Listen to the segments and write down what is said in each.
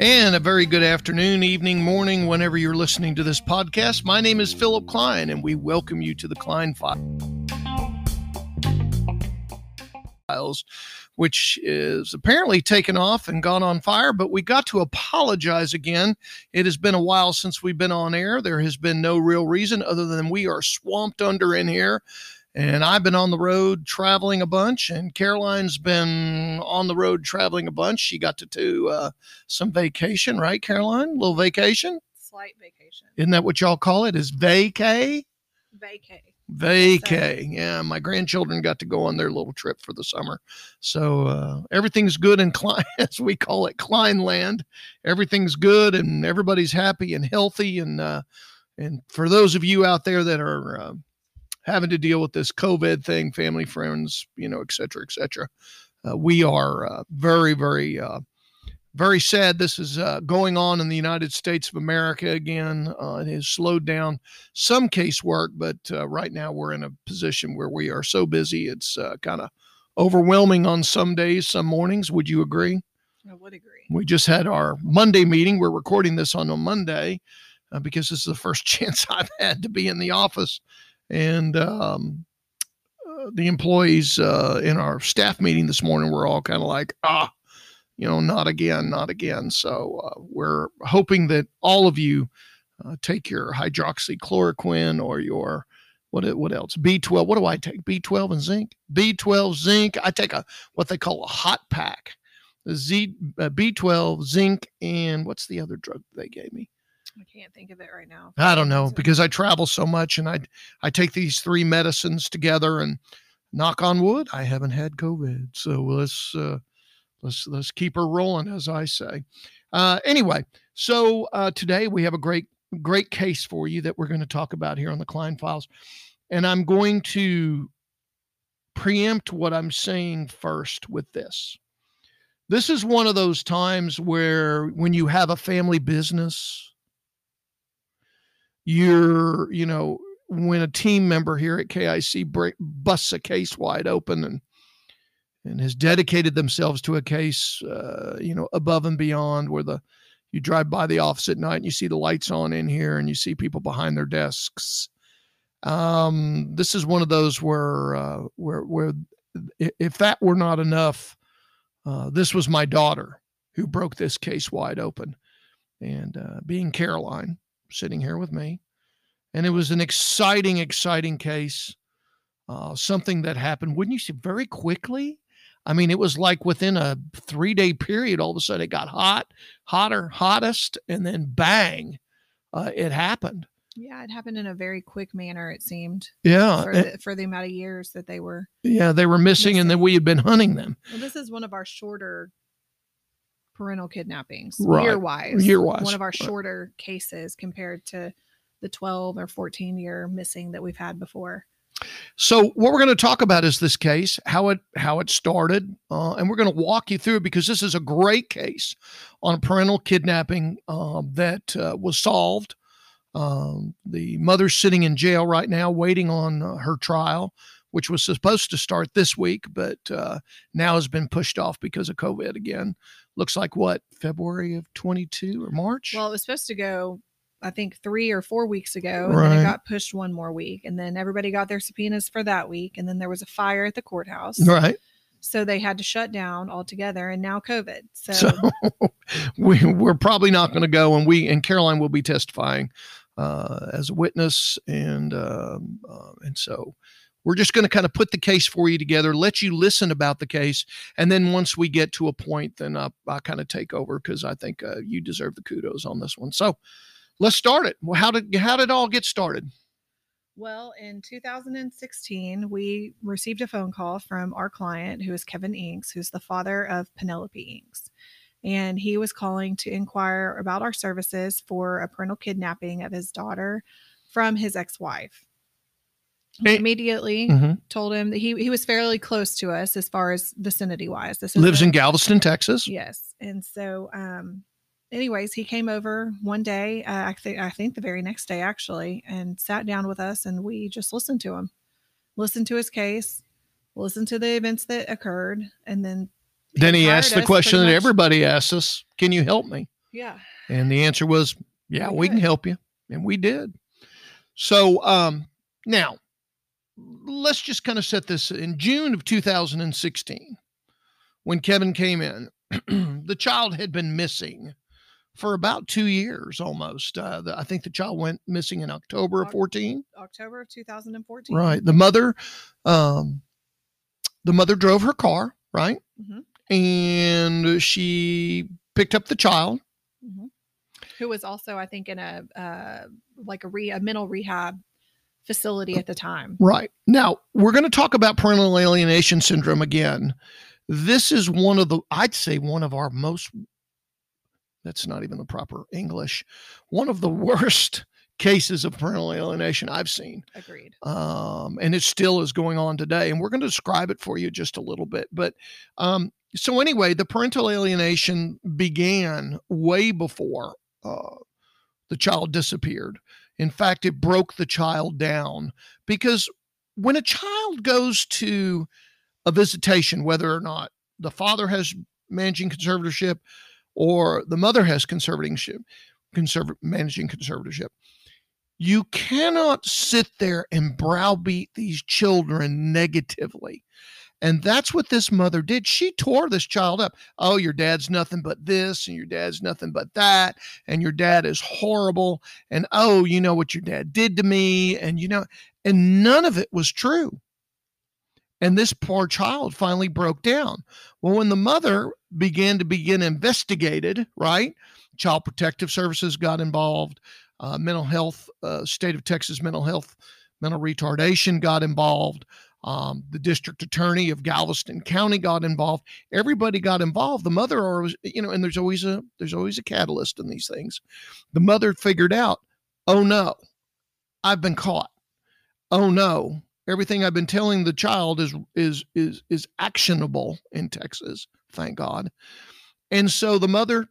And a very good afternoon, evening, morning, whenever you're listening to this podcast. My name is Philip Klein, and we welcome you to the Klein Files, which is apparently taken off and gone on fire, but we got to apologize again. It has been a while since we've been on air. There has been no real reason other than we are swamped under in here and I've been on the road traveling a bunch, and Caroline's been on the road traveling a bunch. She got to do uh, some vacation, right, Caroline? A little vacation? Slight vacation. Isn't that what y'all call it? Is vacay? Vacay. Vacay. Yeah, my grandchildren got to go on their little trip for the summer. So uh, everything's good in Klein, as we call it, Kleinland. Everything's good and everybody's happy and healthy. And uh, and for those of you out there that are uh, having to deal with this COVID thing, family, friends, you know, et cetera, et cetera. Uh, we are uh, very, very, uh, very sad this is uh, going on in the United States of America again. Uh, it has slowed down some casework, but uh, right now we're in a position where we are so busy, it's kind of overwhelming on some days, some mornings. Would you agree? I would agree. We just had our Monday meeting. We're recording this on a Monday because this is the first chance I've had to be in the office and um, uh, the employees uh, in our staff meeting this morning were all kind of like, ah, you know, not again, not again. So uh, we're hoping that all of you uh, take your hydroxychloroquine or your what what else? B12. What do I take? B12 and zinc. B12, zinc. I take a what they call a hot pack. Z uh, B12, zinc, and what's the other drug they gave me? I can't think of it right now. I don't know because I travel so much and I I take these three medicines together and knock on wood, I haven't had COVID. So let's uh, let's let's keep her rolling, as I say. Uh, anyway, so uh, today we have a great great case for you that we're going to talk about here on the Klein Files, and I'm going to preempt what I'm saying first with this. This is one of those times where when you have a family business you're, you know, when a team member here at KIC break, busts a case wide open and and has dedicated themselves to a case, uh, you know, above and beyond where the you drive by the office at night and you see the lights on in here and you see people behind their desks. Um, this is one of those where uh, where where if that were not enough, uh, this was my daughter who broke this case wide open, and uh, being Caroline, sitting here with me. And it was an exciting, exciting case. Uh, something that happened, wouldn't you say, very quickly? I mean, it was like within a three day period, all of a sudden it got hot, hotter, hottest, and then bang, uh, it happened. Yeah, it happened in a very quick manner, it seemed. Yeah. For the, for the amount of years that they were. Yeah, they were missing, missing. and then we had been hunting them. Well, this is one of our shorter parental kidnappings right. year wise. Year wise. One of our shorter cases compared to the 12 or 14 year missing that we've had before. So what we're going to talk about is this case, how it how it started, uh, and we're going to walk you through it because this is a great case on a parental kidnapping uh, that uh, was solved. Um, the mother's sitting in jail right now, waiting on uh, her trial, which was supposed to start this week, but uh, now has been pushed off because of COVID again looks like what February of 22 or March. Well, it was supposed to go, I think, three or four weeks ago, and right. then it got pushed one more week, and then everybody got their subpoenas for that week, and then there was a fire at the courthouse. Right. So they had to shut down altogether, and now COVID. So, so we, we're probably not going to go, and we and Caroline will be testifying uh, as a witness, and um, uh, and so we're just going to kind of put the case for you together, let you listen about the case, and then once we get to a point, then I'll, I'll kind of take over because I think uh, you deserve the kudos on this one. So let's start it. Well, how did how did it all get started? Well, in 2016, we received a phone call from our client, who is Kevin Inks, who's the father of Penelope Inks. And he was calling to inquire about our services for a parental kidnapping of his daughter from his ex wife immediately mm-hmm. told him that he, he was fairly close to us as far as vicinity wise. This lives in Galveston, Texas. Yes, and so, um, anyways, he came over one day. Uh, I think I think the very next day actually, and sat down with us, and we just listened to him, listened to his case, listened to the events that occurred, and then Then he asked the question that much- everybody asks us Can you help me? Yeah. And the answer was, Yeah, We we can help you. And we did. So um, now let's just kind of set this in June of 2016, when Kevin came in, the child had been missing for about two years almost. Uh, the, I think the child went missing in October of 14. October of 2014. Right. The mother, um, the mother drove her car, right? Mhm. And she picked up the child. Mhm. Who was also, I think, in a uh, like a re a mental rehab facility at the time. Right. Now, we're going to talk about parental alienation syndrome again. This is one of the, I'd say, one of our most, that's not even the proper English, one of the worst cases of parental alienation I've seen. Agreed. um, and it still is going on today. And we're going to describe it for you just a little bit. But um, so anyway, the parental alienation began way before uh, the child disappeared. In fact, it broke the child down because when a child goes to a visitation, whether or not the father has managing conservatorship or the mother has conservatorship, conserv- managing conservatorship, you cannot sit there and browbeat these children negatively. And that's what this mother did. She tore this child up. Oh, your dad's nothing but this, and your dad's nothing but that, and your dad is horrible. And oh, you know what your dad did to me. And you know, and none of it was true. And this poor child finally broke down. Well, when the mother began to begin investigated, right? Child Protective Services got involved uh, mental health, uh, state of Texas mental health, mental retardation got involved. Um, the district attorney of Galveston County got involved. Everybody got involved. The mother, always, you know, and there's always a there's always a catalyst in these things. The mother figured out, oh no, I've been caught. Oh no, everything I've been telling the child is is is is actionable in Texas. Thank God. And so the mother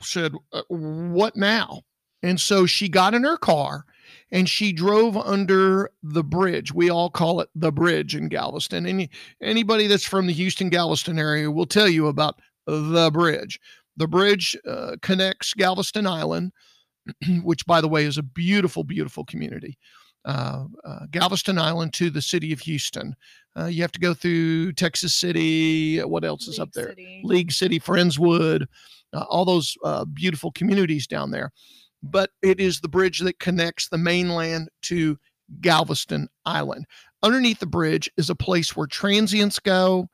said, "Uh, "What now?" And so she got in her car and she drove under the bridge. We all call it the bridge in Galveston. Any anybody that's from the Houston Galveston area will tell you about the bridge. The bridge uh, connects Galveston Island, which, by the way, is a beautiful, beautiful community. Uh, uh, Galveston Island to the city of Houston. Uh, you have to go through Texas City. What else is up there? City. League City, Friendswood, uh, all those uh, beautiful communities down there. But it is the bridge that connects the mainland to Galveston Island. Underneath the bridge is a place where transients go,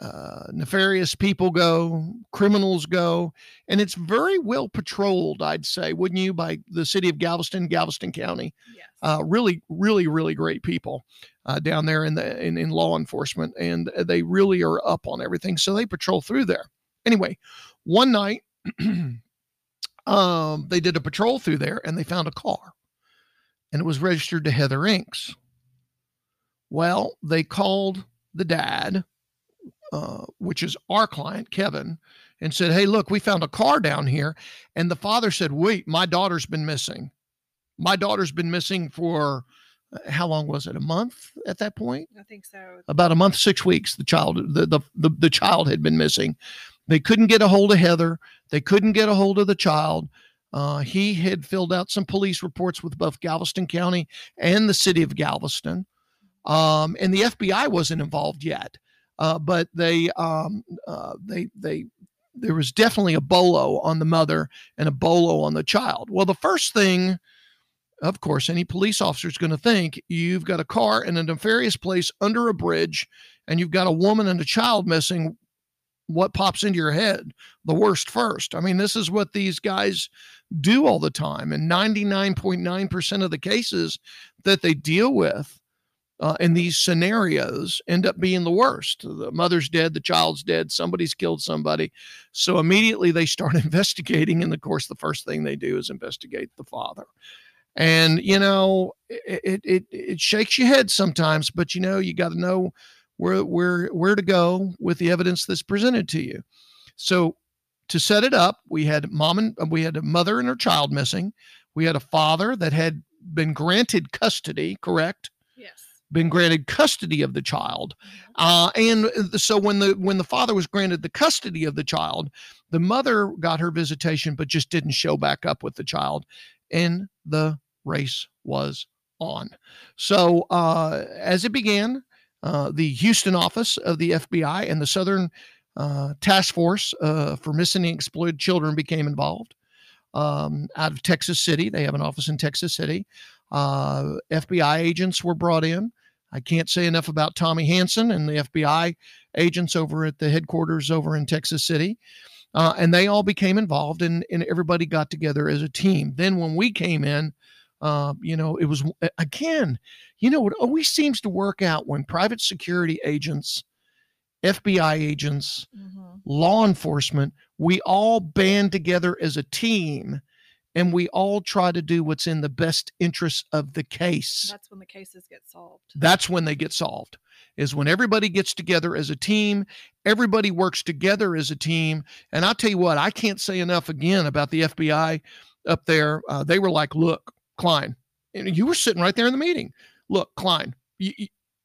uh, nefarious people go, criminals go, and it's very well patrolled, I'd say, wouldn't you, by the city of Galveston, Galveston County Yes. uh, really, really, really great people uh, down there in the in, in law enforcement, and they really are up on everything. So they patrol through there. Anyway, one night, um, they did a patrol through there, and they found a car, and it was registered to Heather Inks. Well, they called the dad, uh, which is our client, Kevin, and said, "Hey, look, we found a car down here." And the father said, "Wait, my daughter's been missing." my daughter's been missing for uh, how long was it a month at that point I think so. about a month six weeks the child the, the the the child had been missing they couldn't get a hold of heather. They couldn't get a hold of the child. Uh, he had filled out some police reports with both galveston county and the city of galveston. Um, and the fbi wasn't involved yet. Uh, but they um, uh, they they there was definitely a bolo on the mother and a bolo on the child. Well the first thing of course, any police officer is going to think you've got a car in a nefarious place under a bridge and you've got a woman and a child missing. What pops into your head? The worst first. I mean, this is what these guys do all the time. And 99.9% of the cases that they deal with uh, in these scenarios end up being the worst. The mother's dead, the child's dead, somebody's killed somebody. So immediately they start investigating. And of course, the first thing they do is investigate the father and you know it it it shakes your head sometimes but you know you got to know where where where to go with the evidence that's presented to you so to set it up we had mom and we had a mother and her child missing we had a father that had been granted custody correct Yes. been granted custody of the child. Uh, and so when the when the father was granted the custody of the child, the mother got her visitation, but just didn't show back up with the child, and the race was on. So uh, as it began, uh, the Houston office of the FBI and the Southern uh, Task Force uh, for Missing and Exploited Children became involved. Um, out of Texas City, they have an office in Texas City. Uh, FBI agents were brought in. I can't say enough about Tommy Hansen and the FBI agents over at the headquarters over in Texas City. Uh, and they all became involved and, and everybody got together as a team. Then when we came in, uh, you know, it was again, you know, it always seems to work out when private security agents, FBI agents, mm-hmm. law enforcement, we all band together as a team and we all try to do what's in the best interest of the case. That's when the cases get solved. That's when they get solved. Is when everybody gets together as a team, everybody works together as a team. And I'll tell you what, I can't say enough again about the FBI up there. Uh, they were like, "Look, Klein, and you were sitting right there in the meeting. Look, Klein, you,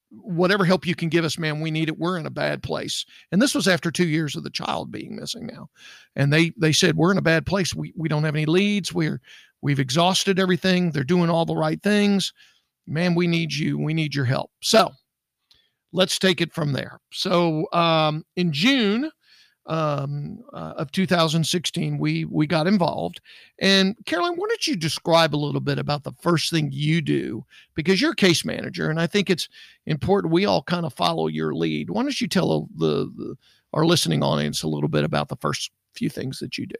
whatever help you can give us, man, we need it. We're in a bad place. And this was after two years of the child being missing now. And they they said, We're in a bad place. We we don't have any leads. We're we've exhausted everything. They're doing all the right things. Man, we need you. We need your help. So let's take it from there. So um, in June um, uh, of 2016, we we got involved. And Caroline, why don't you describe a little bit about the first thing you do because you're a case manager, and I think it's important we all kind of follow your lead. Why don't you tell the, the our listening audience a little bit about the first few things that you do?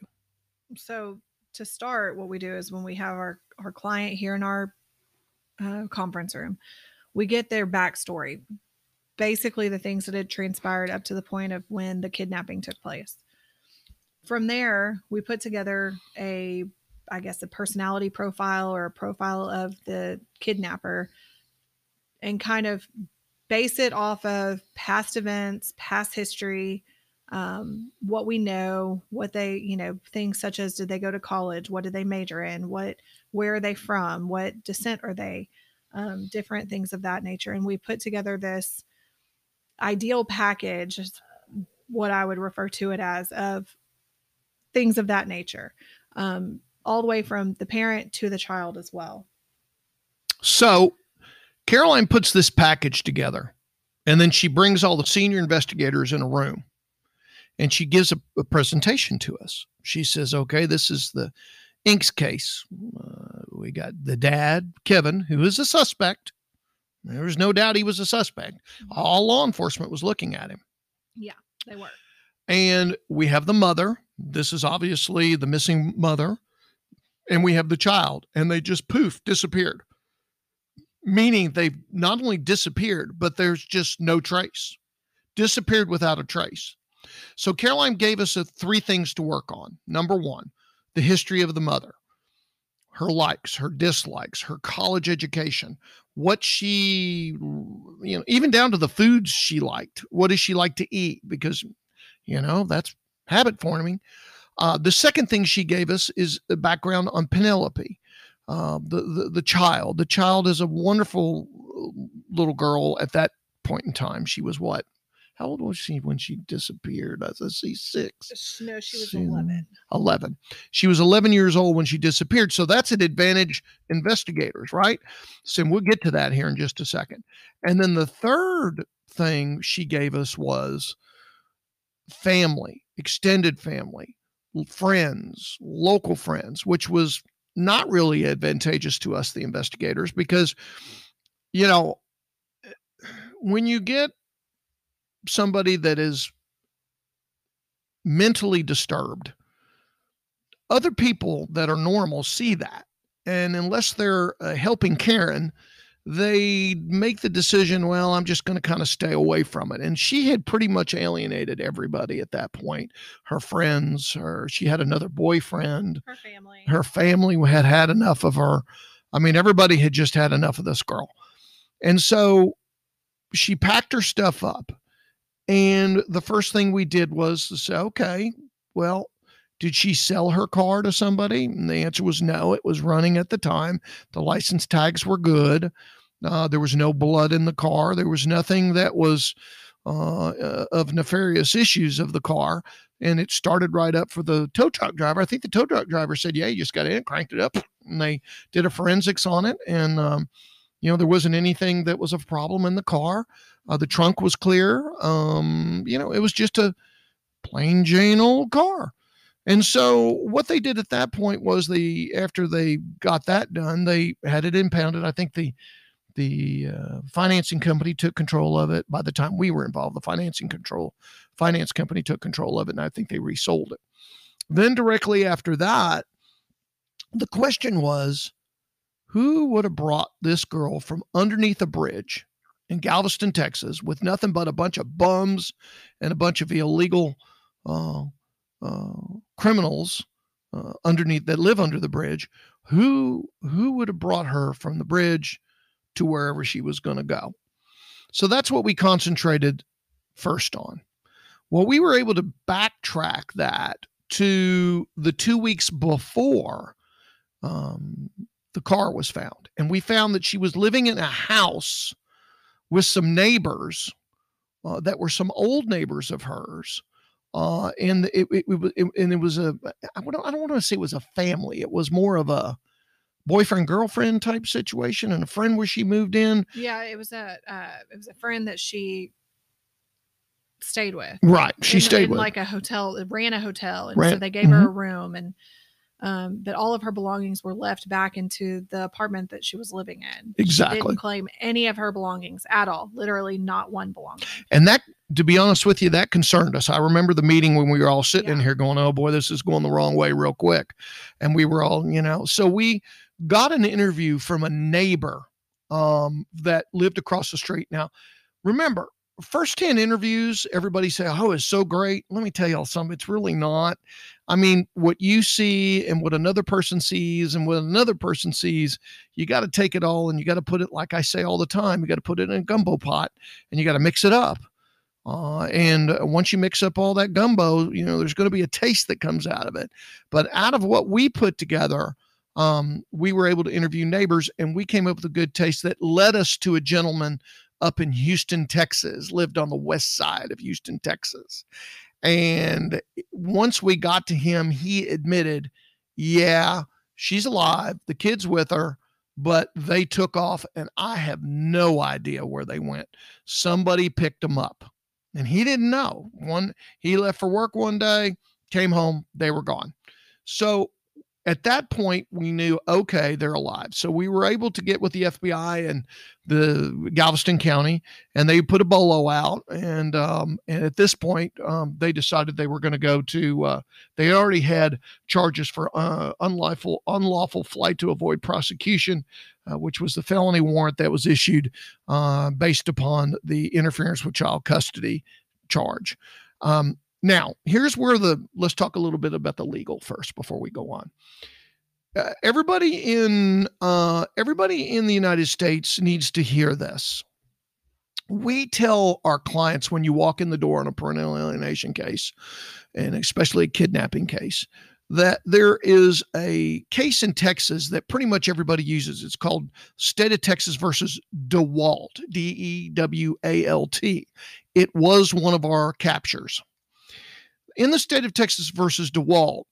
So to start, what we do is when we have our our client here in our uh, conference room, we get their backstory basically the things that had transpired up to the point of when the kidnapping took place. From there, we put together a, I guess, a personality profile or a profile of the kidnapper and kind of base it off of past events, past history, um, what we know, what they, you know, things such as did they go to college? What did they major in? What, where are they from? What descent are they? Um, different things of that nature. And we put together this ideal package is what I would refer to it as of things of that nature, um, all the way from the parent to the child as well. So, Caroline puts this package together, and then she brings all the senior investigators in a room, and she gives a, a presentation to us. She says, "Okay, this is the Inks case. Uh, we got the dad, Kevin, who is a suspect." There was no doubt he was a suspect. Mm-hmm. All law enforcement was looking at him. Yeah, they were. And we have the mother. This is obviously the missing mother. And we have the child. And they just poof, disappeared. Meaning they've not only disappeared, but there's just no trace. Disappeared without a trace. So Caroline gave us a, three things to work on. Number one, the history of the mother her likes, her dislikes, her college education, what she, you know, even down to the foods she liked. What does she like to eat? Because, you know, that's habit forming. Uh, the second thing she gave us is the background on Penelope, uh, the, the the child. The child is a wonderful uh, little girl at that point in time. She was what how old was she when she disappeared? I see six. No, she was 11. 11. She was 11 years old when she disappeared. So that's an advantage investigators, right? So we'll get to that here in just a second. And then the third thing she gave us was family, extended family, friends, local friends, which was not really advantageous to us, the investigators, because, you know, eh, when you get somebody that is mentally disturbed, other people that are normal see that. And unless they're uh, helping Karen, they make the decision, well, I'm just going to kind of stay away from it. And she had pretty much alienated everybody at that point. Her friends, her she had another boyfriend. Her family. Her family had had enough of her. I mean, everybody had just had enough of this girl. And so she packed her stuff up and the first thing we did was to say, okay, well, did she sell her car to somebody? And the answer was no. It was running at the time. The license tags were good. Uh, there was no blood in the car. There was nothing that was uh, uh, of nefarious issues of the car. And it started right up for the tow truck driver. I think the tow truck driver said, Yeah, you just got in, cranked it up. And they did a forensics on it. And, um, you know, there wasn't anything that was a problem in the car. Uh, the trunk was clear. Um, you know, it was just a plain Jane old car. And so what they did at that point was they after they got that done, they had it impounded. I think the the uh, financing company took control of it. By the time we were involved, the financing control finance company took control of it, and I think they resold it. Then directly after that, the question was, who would have brought this girl from underneath a bridge in Galveston, Texas, with nothing but a bunch of bums and a bunch of illegal uh, uh, criminals uh, underneath that live under the bridge? Who who would have brought her from the bridge to wherever she was going to go. So that's what we concentrated first on. Well, we were able to backtrack that to the two weeks before um, the car was found. And we found that she was living in a house with some neighbors uh, that were some old neighbors of hers. Uh, and it, it, it, it, and it was a I don't, I don't want to say it was a family. It was more of a boyfriend girlfriend type situation and a friend where she moved in yeah it was a uh, it was a friend that she stayed with right she in, stayed in with like a hotel ran a hotel and Ran- so they gave her a Mm-hmm. room and um but all of her belongings were left back into the apartment that she was living in. She Exactly. didn't claim any of her belongings at all literally not one belonging. And that to be honest with you that concerned us. I remember the meeting when we were all sitting in here going oh boy this is going the wrong way real quick. And we were all you know so we got an interview from a neighbor um, that lived across the street. Now remember first 10 interviews everybody say oh it's so great let me tell y'all something it's really not i mean what you see and what another person sees and what another person sees you got to take it all and you got to put it like i say all the time you got to put it in a gumbo pot and you got to mix it up uh, and uh, once you mix up all that gumbo, you know, there's going to be a taste that comes out of it. But out of what we put together, um, we were able to interview neighbors and we came up with a good taste that led us to a gentleman up in Houston, Texas, lived on the west side of Houston, Texas. And once we got to him, he admitted, yeah, she's alive, the kid's with her, but they took off and I have no idea where they went. Somebody picked them up and he didn't know. One, he left for work one day, came home, they were gone. So at that point, we knew, okay, they're alive. So we were able to get with the FBI and the Galveston County, and they put a bolo out. And um, and at this point, um, they decided they were going to go to. Uh, they already had charges for uh, unlawful unlawful flight to avoid prosecution, uh, which was the felony warrant that was issued uh, based upon the interference with child custody charge. Um, now, here's where the let's talk a little bit about the legal first before we go on. Uh, everybody in uh, everybody in the United States needs to hear this. We tell our clients when you walk in the door on a parental alienation case, and especially a kidnapping case, that there is a case in Texas that pretty much everybody uses. It's called State of Texas versus DeWalt, D E W A L T. It was one of our captures. In the state of Texas versus DeWalt,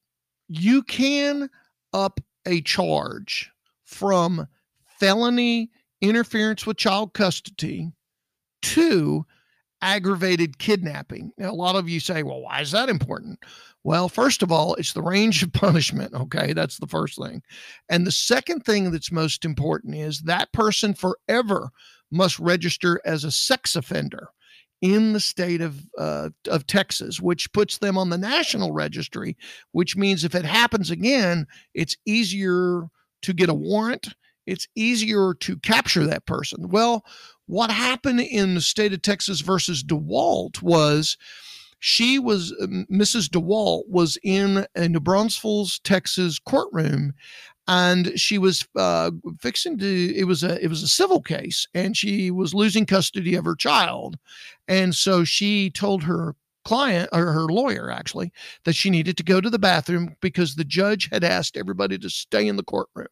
you can up a charge from felony interference with child custody to aggravated kidnapping. Now, a lot of you say, well, why is that important? Well, first of all, it's the range of punishment. Okay. That's the first thing. And the second thing that's most important is that person forever must register as a sex offender in the state of uh, of Texas, which puts them on the national registry. Which means if it happens again, it's easier to get a warrant. It's easier to capture that person. Well, what happened in the state of Texas versus DeWalt was she was Mrs. DeWalt was in a New Braunfels, Texas courtroom and she was uh, fixing to it was a it was a civil case and she was losing custody of her child and so she told her client or her lawyer actually that she needed to go to the bathroom because the judge had asked everybody to stay in the courtroom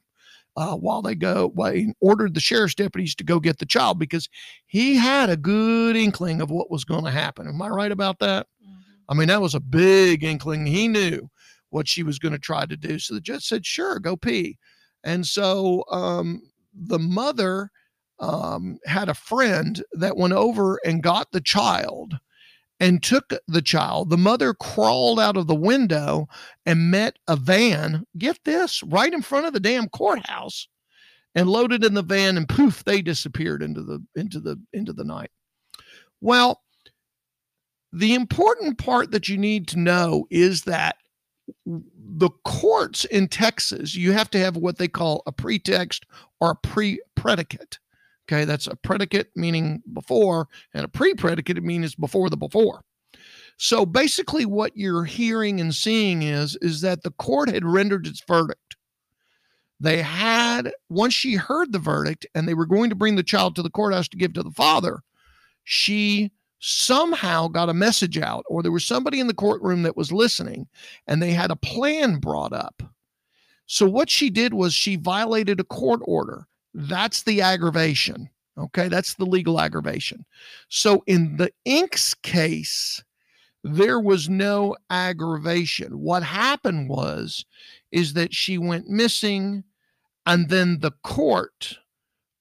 uh, while they go, well, ordered the sheriff's deputies to go get the child because he had a good inkling of what was going to happen. Am I right about that? Mm-hmm. I mean, that was a big inkling. He knew what she was going to try to do. So the judge said, sure, go pee. And so um, the mother um, had a friend that went over and got the child and took the child. The mother crawled out of the window and met a van, get this, right in front of the damn courthouse and loaded in the van and poof, they disappeared into the into the into the night. Well, the important part that you need to know is that the courts in Texas, you have to have what they call a pretext or a pre predicate. Okay, that's a predicate meaning before, and a pre predicate means before the before. So basically, what you're hearing and seeing is is that the court had rendered its verdict. They had once she heard the verdict, and they were going to bring the child to the courthouse to give to the father. She somehow got a message out, or there was somebody in the courtroom that was listening, and they had a plan brought up. So what she did was she violated a court order. That's the aggravation. Okay, that's the legal aggravation. So in the Inks case, there was no aggravation. What happened was is that she went missing and then the court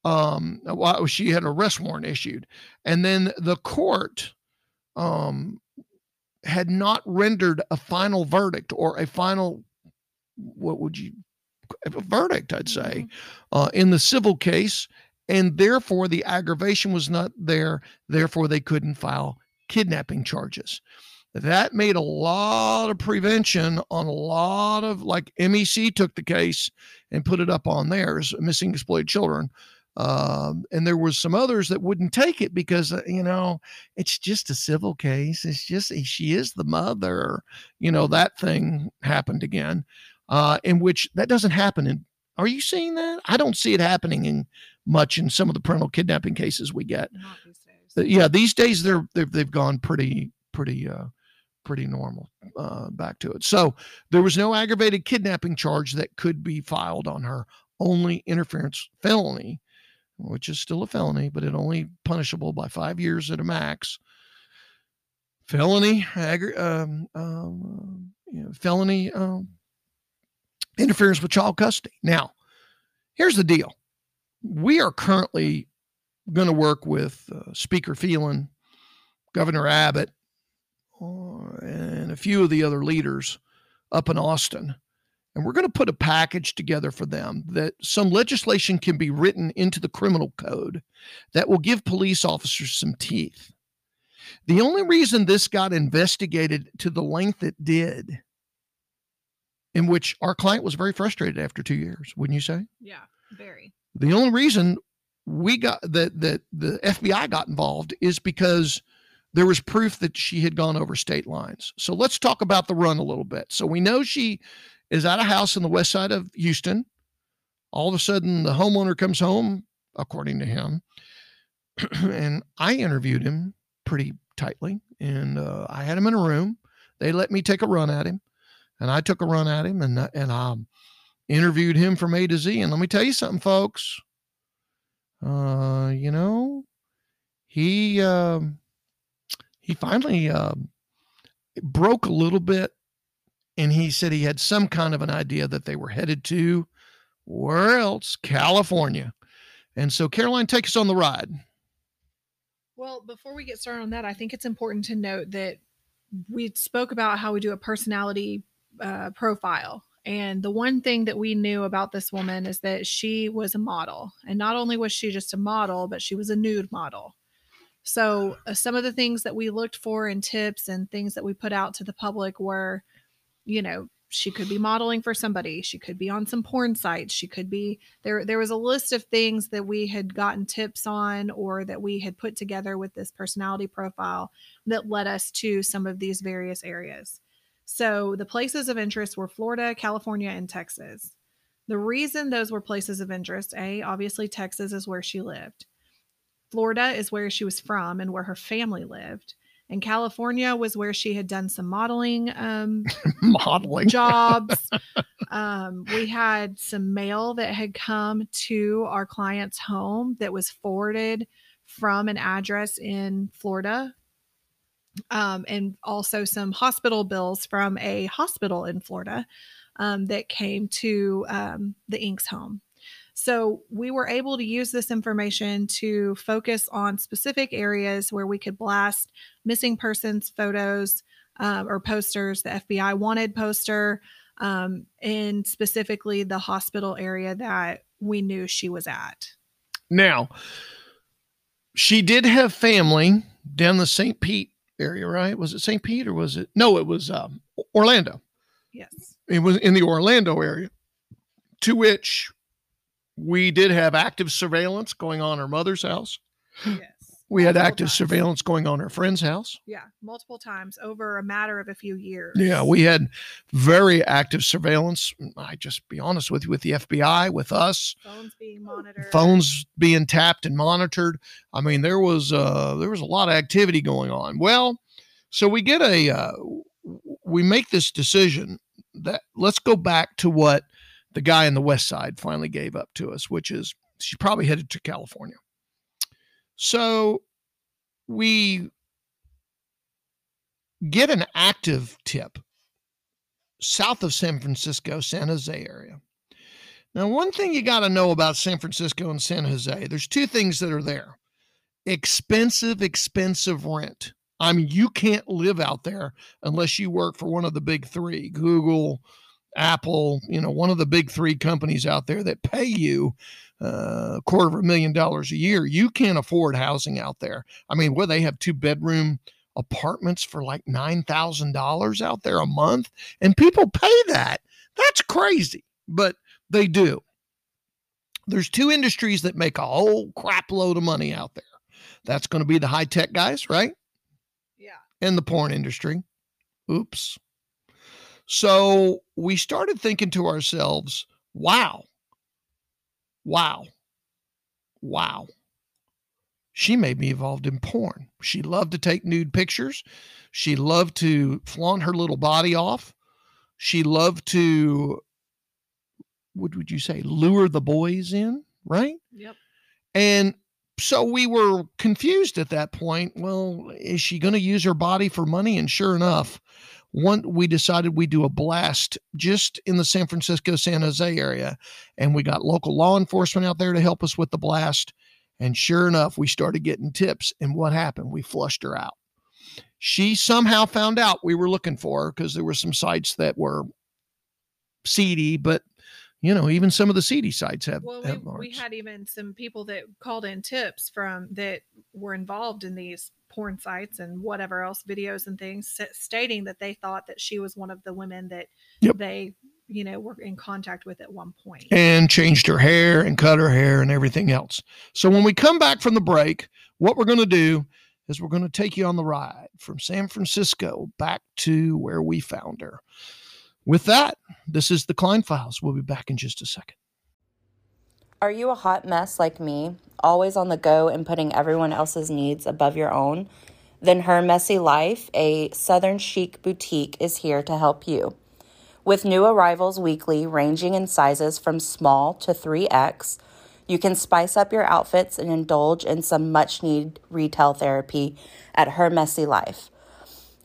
um she had a arrest warrant issued and then the court um had not rendered a final verdict or a final what would you a verdict, I'd say, mm-hmm. uh, in the civil case, and therefore the aggravation was not there. Therefore, they couldn't file kidnapping charges. That made a lot of prevention on a lot of like MEC took the case and put it up on theirs, missing exploited children. Um, and there was some others that wouldn't take it because uh, you know it's just a civil case. It's just she is the mother. You know that thing happened again uh, in which that doesn't happen. In are you seeing that? I don't see it happening in much in some of the parental kidnapping cases we get. These. Yeah, these days they're they've, they've gone pretty pretty uh, pretty normal uh, back to it. So there was no aggravated kidnapping charge that could be filed on her. Only interference felony, which is still a felony, but it only punishable by five years at a max. Felony, um, um, you know, felony um, interference with child custody. Now, here's the deal we are currently going to work with uh, Speaker Phelan, Governor Abbott, uh, and a few of the other leaders up in Austin. And we're going to put a package together for them that some legislation can be written into the criminal code that will give police officers some teeth. The only reason this got investigated to the length it did in which our client was very frustrated after two years, wouldn't you say? Yeah, very. The only reason we got that that the FBI got involved is because there was proof that she had gone over state lines. So let's talk about the run a little bit. So we know she is at a house in the west side of Houston. All of a sudden, the homeowner comes home, according to him, and I interviewed him pretty tightly, and uh, I had him in a room. They let me take a run at him and I took a run at him and and I interviewed him from A to Z. And let me tell you something, folks. Uh, you know, he uh, he finally uh, broke a little bit, and he said he had some kind of an idea that they were headed to where else? California. And so, Caroline, take us on the ride. Well, before we get started on that, I think it's important to note that we spoke about how we do a personality uh, profile. And the one thing that we knew about this woman is that she was a model. And not only was she just a model, but she was a nude model. So, uh, some of the things that we looked for and tips and things that we put out to the public were, you know, she could be modeling for somebody, she could be on some porn sites, she could be there. There was a list of things that we had gotten tips on or that we had put together with this personality profile that led us to some of these various areas. So the places of interest were Florida, California, and Texas. The reason those were places of interest, A, obviously Texas is where she lived. Florida is where she was from and where her family lived. And California was where she had done some modeling um, Modeling. jobs. um, we had some mail that had come to our client's home that was forwarded from an address in Florida. Um, and also some hospital bills from a hospital in Florida um, that came to um, the Inks home. So we were able to use this information to focus on specific areas where we could blast missing persons photos um, or posters. The FBI wanted poster, um, and specifically the hospital area that we knew she was at. Now, she did have family down the St. Pete area, right? Was it St. Pete or was it? No, it was um, Orlando. Yes. It was in the Orlando area, to which we did have active surveillance going on her mother's house. Yes. We had active times. surveillance going on her friend's house. Yeah, multiple times over a matter of a few years. Yeah, we had very active surveillance. I just be honest with you, with the FBI, with us, phones being monitored. phones being tapped and monitored. I mean, there was uh, there was a lot of activity going on. Well, so we get a uh, we make this decision that let's go back to what the guy in the West Side finally gave up to us, which is she probably headed to California. So we get an active tip south of San Francisco, San Jose area. Now, one thing you got to know about San Francisco and San Jose, there's two things that are there expensive, expensive rent. I mean, you can't live out there unless you work for one of the big three Google, Apple, you know, one of the big three companies out there that pay you uh, a quarter of a million dollars a year. You can't afford housing out there. I mean, where they have two bedroom apartments for like $9,000 out there a month, and people pay that. That's crazy, but they do. There's two industries that make a whole crap load of money out there. That's going to be the high tech guys, right? Yeah. and the porn industry. Oops. So we started thinking to ourselves, wow, wow, wow. She made me involved in porn. She loved to take nude pictures. She loved to flaunt her little body off. She loved to, what would you say, lure the boys in, right? Yep. And so we were confused at that point. Well, is she going to use her body for money? And sure enough, one we decided we'd do a blast just in the San Francisco San Jose area, and we got local law enforcement out there to help us with the blast. And sure enough, we started getting tips. And what happened? We flushed her out. She somehow found out we were looking for her because there were some sites that were seedy, but you know, even some of the seedy sites have, Well, have we, we had even some people that called in tips from that were involved in these porn sites and whatever else videos and things stating that they thought that she was one of the women that Yep. they you know were in contact with at one point and changed her hair and cut her hair and everything else. So when we come back from the break, what we're going to do is we're going to take you on the ride from San Francisco back to where we found her. With that, this is the Klein Files. We'll be back in just a second. Are you a hot mess like me, always on the go and putting everyone else's needs above your own? Then Her Messy Life, a southern chic boutique, is here to help you. With new arrivals weekly, ranging in sizes from small to 3X, you can spice up your outfits and indulge in some much needed retail therapy at Her Messy Life.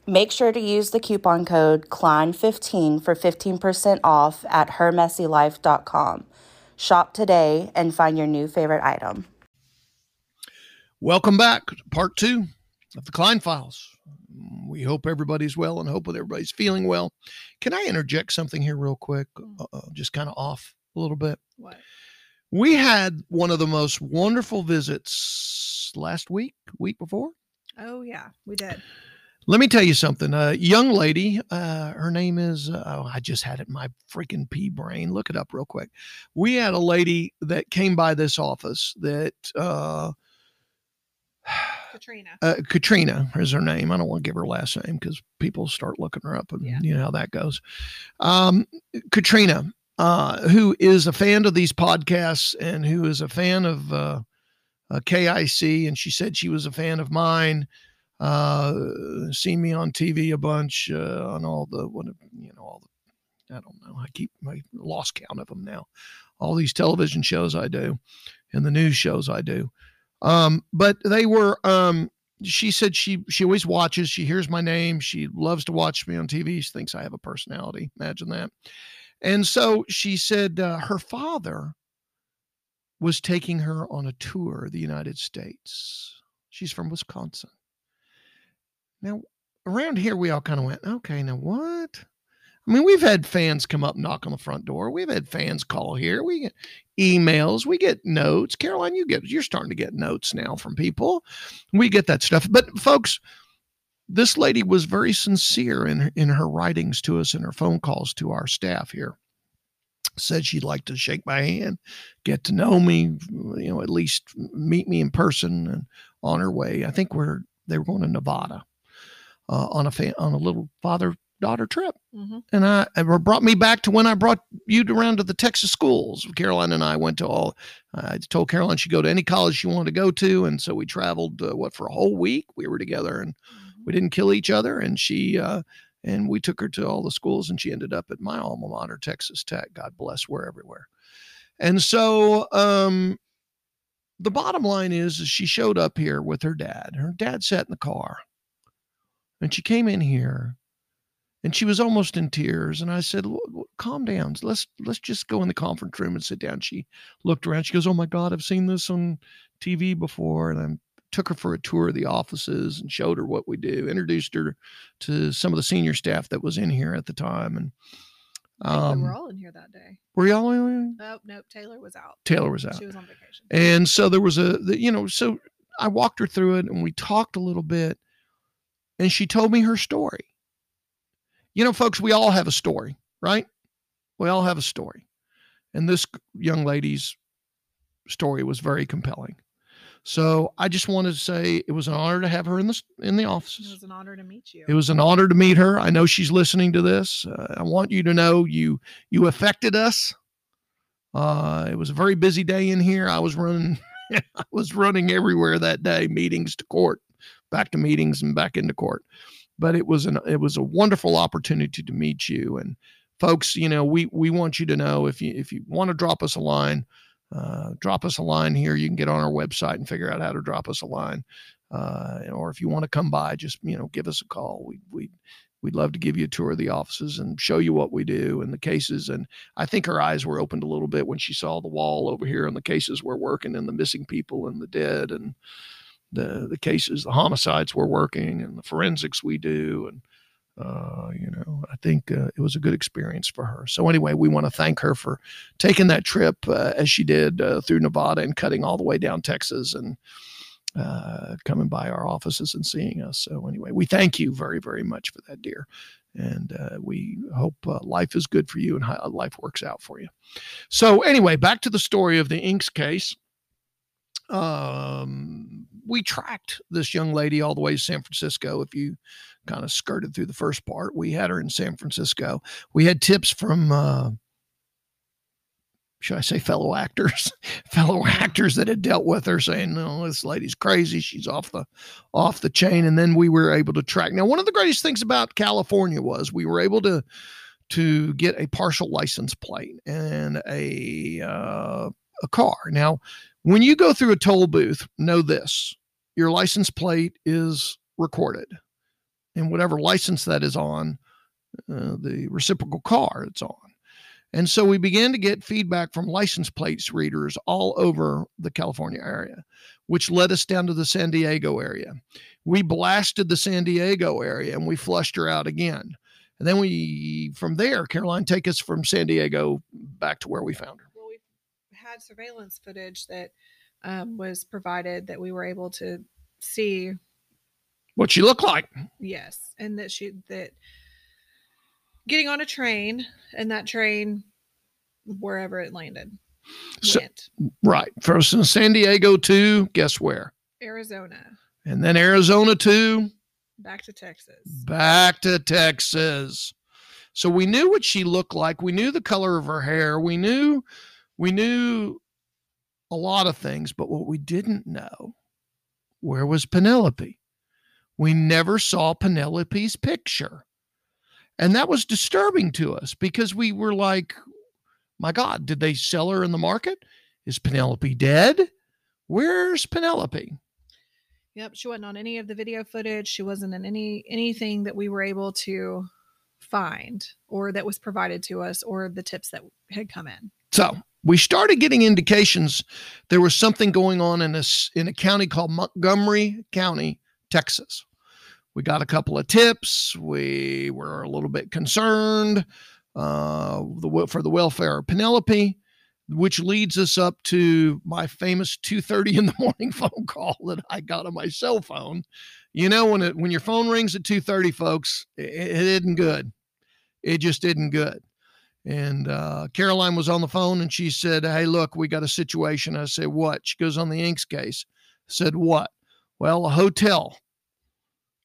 Make sure to use the coupon code KLEIN15 for 15% off at hermessylife.com. Shop today and find your new favorite item. Welcome back to part two of the Klein Files. We hope everybody's well and hope that everybody's feeling well. Can I interject something here, real quick? Mm. Uh, just kind of off a little bit. what We had one of the most wonderful visits last week, week before. oh yeah we did Let me tell you something. A young lady, uh, her name is, uh, oh, I just had it in my freaking pea brain. Look it up real quick. We had a lady that came by this office that, uh, katrina uh, Katrina is her name. I don't want to give her last name because people start looking her up and Yeah. you know how that goes. Um, Katrina, uh, who is a fan of these podcasts and who is a fan of uh, uh, KIC, and she said she was a fan of mine. Uh, seen me on TV a bunch uh, on all the what you know all the I don't know I keep I lost count of them now. All these television shows I do, and the news shows I do. Um, but they were um, she said she she always watches she hears my name she loves to watch me on tv she thinks i have a personality imagine that and so she said uh, her father was taking her on a tour of the united states she's from wisconsin now around here we all kind of went okay now what I mean, we've had fans come up, knock on the front door. We've had fans call here. We get emails. We get notes. Caroline, you get you're starting to get notes now from people. We get that stuff. But folks, this lady was very sincere in in her writings to us and her phone calls to our staff here. Said she'd like to shake my hand, get to know me, you know, at least meet me in person and on her way. I think we're they were going to Nevada uh, on a fa- on a little father daughter trip. Mm-hmm. And I it brought me back to when I brought you around to the Texas schools. Caroline and I went to all. I told Caroline she'd go to any college she wanted to go to, and so we traveled uh, what for a whole week. We were together, and mm-hmm. we didn't kill each other. And she uh, and we took her to all the schools, and she ended up at my alma mater, Texas Tech. God bless, we're everywhere. And so um, the bottom line is, is she showed up here with her dad. Her dad sat in the car, and she came in here and she was almost in tears and i said calm down let's let's just go in the conference room and sit down she looked around she goes oh my god i've seen this on tv before and i took her for a tour of the offices and showed her what we do introduced her to some of the senior staff that was in here at the time and um, we were all in here that day. Were y'all in? Oh, nope. Taylor was out. Taylor was out. She was on vacation. And so there was a, the, you know, so I walked her through it and we talked a little bit. And she told me her story. You know, folks, we all have a story, right? We all have a story. And this young lady's story was very compelling. So I just wanted to say it was an honor to have her in the in the offices. It was an honor to meet you. It was an honor to meet her. I know she's listening to this. Uh, I want you to know you you affected us. Uh, it was a very busy day in here. I was running I was running everywhere that day, meetings to court, back to meetings and back into court. But it was an it was a wonderful opportunity to meet you. And folks you know we we want you to know if you if you want to drop us a line uh, drop us a line here. You can get on our website and figure out how to drop us a line. Uh, or if you want to come by just you know give us a call. We we we'd love to give you a tour of the offices and show you what we do and the cases. And i think her eyes were opened a little bit when she saw the wall over here and the cases we're working and the missing people and the dead and the the cases, the homicides we're working, and the forensics we do, and uh, you know, I think uh, it was a good experience for her. So anyway, we want to thank her for taking that trip uh, as she did uh, through Nevada and cutting all the way down Texas and uh, coming by our offices and seeing us. So anyway, we thank you very very much for that, dear. And uh, we hope life is good for you and life works out for you. So, anyway, back to the story of the Inks case. Um, we tracked this young lady all the way to San Francisco. If you kind of skirted through the first part, we had her in San Francisco. We had tips from, uh, should I say, fellow actors, fellow actors that had dealt with her, saying, "No, this lady's crazy. She's off the off the chain." And then we were able to track. Now, one of the greatest things about California was we were able to to get a partial license plate and a uh, a car. Now, when you go through a toll booth, know this your license plate is recorded. And whatever license that is on, uh, the reciprocal car it's on. And so we began to get feedback from license plates readers all over the California area, which led us down to the San Diego area. We blasted the San Diego area and we flushed her out again. And then we, from there, Caroline, take us from San Diego back to where we found her surveillance footage that um, was provided that we were able to see what she looked like. Yes, and that she that getting on a train and that train wherever it landed so, went. Right, from San Diego to guess where? Arizona. And then Arizona to back to Texas. Back to Texas. So we knew what she looked like. We knew the color of her hair. We knew we knew a lot of things, but what we didn't know, where was Penelope? We never saw Penelope's picture. And that was disturbing to us because we were like, my God, did they sell her in the market? Is Penelope dead? Where's Penelope? Yep, she wasn't on any of the video footage. She wasn't in any anything that we were able to find or that was provided to us or the tips that had come in. So we started getting indications there was something going on in a, in a county called Montgomery County, Texas. We got a couple of tips. We were a little bit concerned uh, the, for the welfare of Penelope which leads us up to my famous 2:30 in the morning phone call that I got on my cell phone. You know when it when your phone rings at 2:30 folks, it, it isn't good. It just isn't good. And uh, Caroline was on the phone and she said, Hey, look, we got a situation. I said, What? She goes on the Inks case. I said, What? Well, a hotel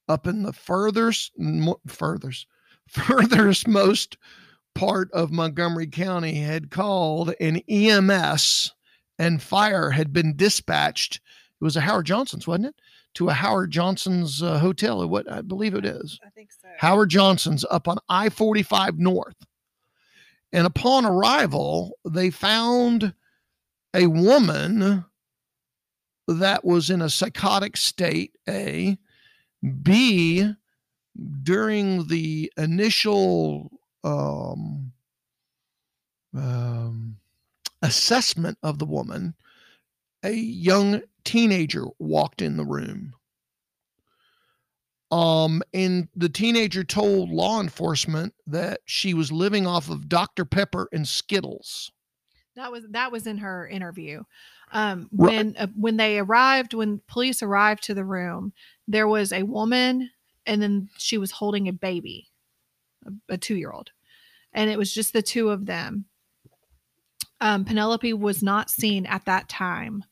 up in the furthest, furthest, furthest most part of Montgomery County had called an EMS and fire had been dispatched. It was a Howard Johnson's, wasn't it? To a Howard Johnson's uh, hotel. What I believe it is. I think so. Howard Johnson's up on I 45 North. And upon arrival, they found a woman that was in a psychotic state, A. B, during the initial um, um, assessment of the woman, a young teenager walked in the room. Um, and the teenager told law enforcement that she was living off of Dr. Pepper and Skittles. That was that was in her interview. Um, when right. uh, when they arrived, when police arrived to the room, there was a woman, and then she was holding a baby a, a two year old, and it was just the two of them. Um, Penelope was not seen at that time.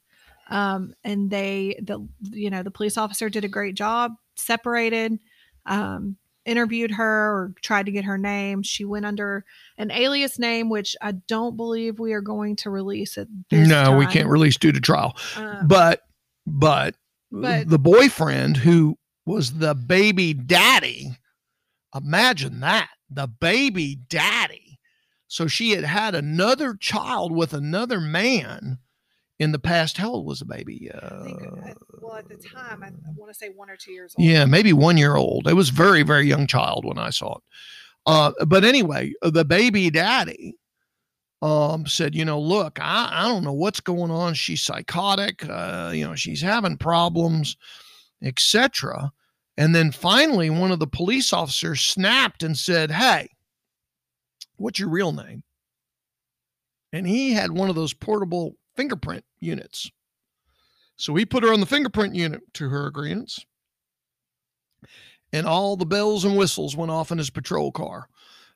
Um, and they, the, you know, the police officer did a great job, separated, um, interviewed her or tried to get her name. She went under an alias name, which I don't believe we are going to release it. No, time. we can't release due to trial. Um, but, but, but the boyfriend who was the baby daddy Imagine that the baby daddy. So she had had another child with another man in the past. How old was the baby? Uh, think, well, at the time, I, I want to say one or two years old. Yeah, maybe one year old. It was very, very young child when I saw it. Uh, but anyway, the baby daddy um, said, you know, look, I, I don't know what's going on. She's psychotic. Uh, you know, she's having problems, etc. And then finally, one of the police officers snapped and said, Hey, what's your real name? And he had one of those portable fingerprint units. So he put her on the fingerprint unit to her agreements. And all the bells and whistles went off in his patrol car.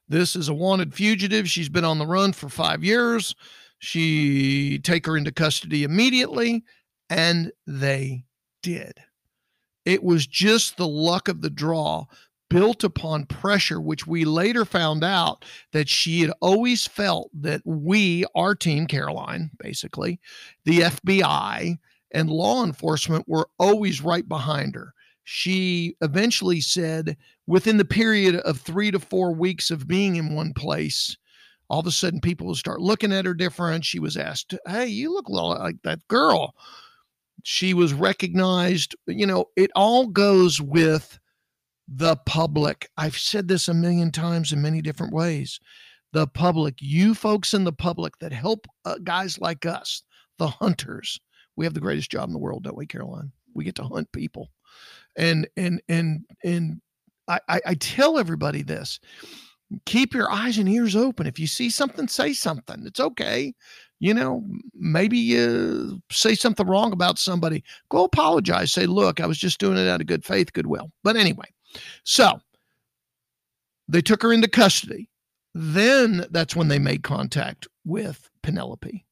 This is a wanted fugitive. She's been on the run for five years. She take her into custody immediately, and they did. It was just the luck of the draw built upon pressure, which we later found out that she had always felt that we, our team, Caroline, basically, the FBI and law enforcement were always right behind her. She eventually said within the period of three to four weeks of being in one place, all of a sudden people would start looking at her different. She was asked, Hey, you look a little like that girl she was recognized. You know, it all goes with the public. I've said this a million times in many different ways. The public, you folks in the public that help uh, guys like us, the hunters, we have the greatest job in the world, don't we, Caroline? We get to hunt people, and and and and I, I, I tell everybody this: keep your eyes and ears open. If you see something, say something. It's okay you know, maybe you say something wrong about somebody, go apologize. Say, look, I was just doing it out of good faith, goodwill. But anyway, so they took her into custody. Then that's when they made contact with Penelope.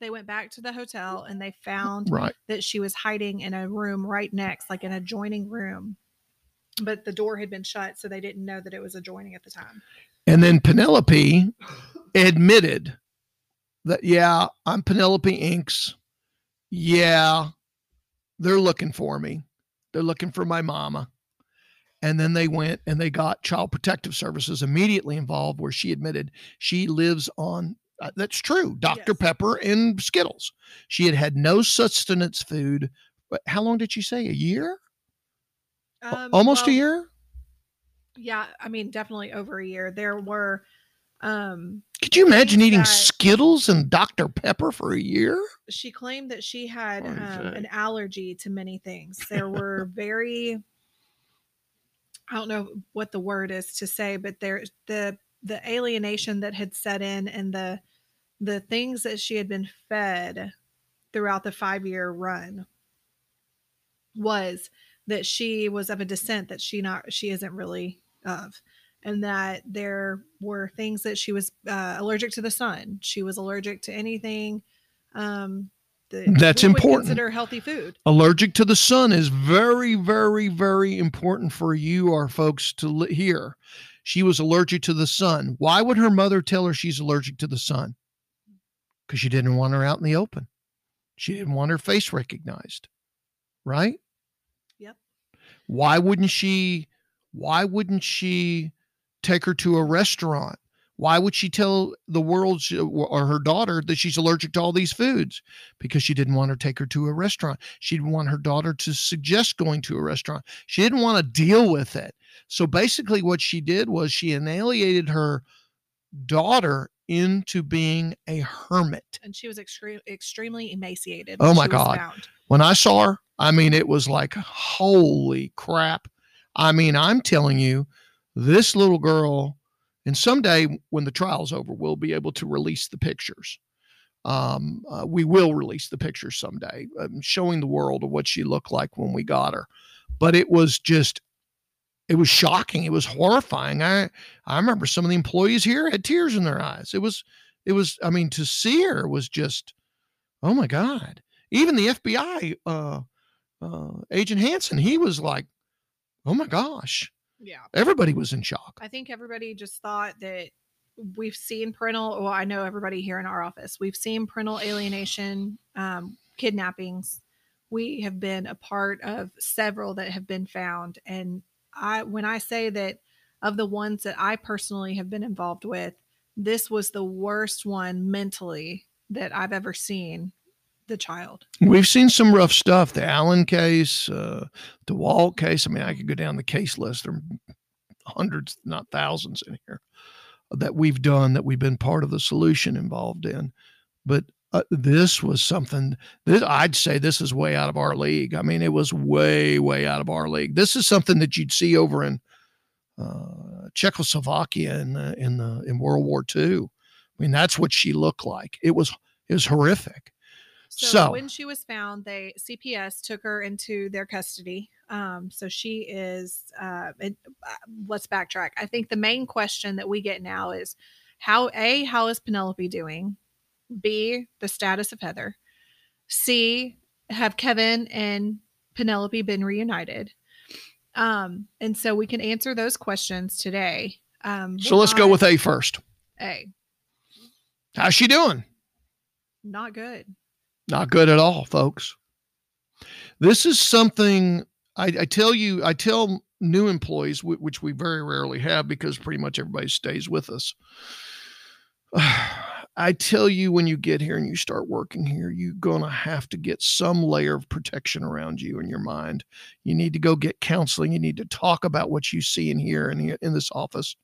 They went back to the hotel and they found right. that she was hiding in a room right next, like an adjoining room. But the door had been shut, so they didn't know that it was adjoining at the time. And then Penelope admitted that, yeah, I'm Penelope Inks. Yeah, they're looking for me. They're looking for my mama. And then they went and they got Child Protective Services immediately involved, where she admitted she lives on. Uh, that's true. Dr. Yes. Pepper and Skittles. She had had no sustenance food. But how long did she say? A year? Um, Almost a year? Yeah, I mean, definitely over a year. There were, um, Could you imagine eating that- Skittles and Dr. Pepper for a year? she claimed that she had um, an allergy to many things. There were very, I don't know what the word is to say, but there the the alienation that had set in and the the things that she had been fed throughout the five year run was that she was of a descent that she not she isn't really of and that there were things that she was uh, allergic to the sun she was allergic to anything um that That's important. consider healthy food Allergic to the sun is very, very, very important for you, our folks, to hear. She was allergic to the sun. Why would her mother tell her she's allergic to the sun? Because she didn't want her out in the open. She didn't want her face recognized. Right? Yep. Why wouldn't she? Why wouldn't she take her to a restaurant? Why would she tell the world she- or her daughter that she's allergic to all these foods? Because she didn't want her to take her to a restaurant. She didn't want her daughter to suggest going to a restaurant. She didn't want to deal with it. So basically, what she did was she annihilated her daughter into being a hermit. and she was extreme, extremely emaciated Oh my God. found. When I saw her, I mean, it was like, holy crap. I mean, I'm telling you, this little girl, and someday when the trial's over, we'll be able to release the pictures. Um, uh, we will release the pictures someday, um, showing the world of what she looked like when we got her. But it was just, it was shocking. It was horrifying. I I remember some of the employees here had tears in their eyes. It was, it was. I mean, to see her was just, oh my god. Even the FBI uh, uh, agent Hansen, he was like, oh my gosh. Yeah. Everybody was in shock. I think everybody just thought that we've seen parental. Well, I know everybody here in our office. We've seen parental alienation, um, kidnappings. We have been a part of several that have been found. And I, when I say that of the ones that I personally have been involved with, this was the worst one mentally that I've ever seen the child. We've seen some rough stuff. The Allen case, uh, the Walt case. I mean, I could go down the case list. There are hundreds, not thousands in here that we've done that we've been part of the solution involved in. But uh, this was something this I'd say this is way out of our league. I mean, it was way, way out of our league. This is something that you'd see over in uh, Czechoslovakia in the, in the in World War II. I mean, that's what she looked like. It was it was horrific. So, So- when she was found, they CPS took her into their custody. Um, so she is. Uh, it, uh, let's backtrack. I think the main question that we get now is how a how is Penelope doing? B the status of Heather. C have Kevin and Penelope been reunited? Um, and so we can answer those questions today. Um, So let's go with A first. A. How's she doing? Not good. Not good at all, folks. This is something I, I tell you, I tell new employees, wh- which we very rarely have because pretty much everybody stays with us. I tell you, when you get here and you start working here, you're going to have to get some layer of protection around you in your mind. You need to go get counseling. You need to talk about what you see and hear in, in this office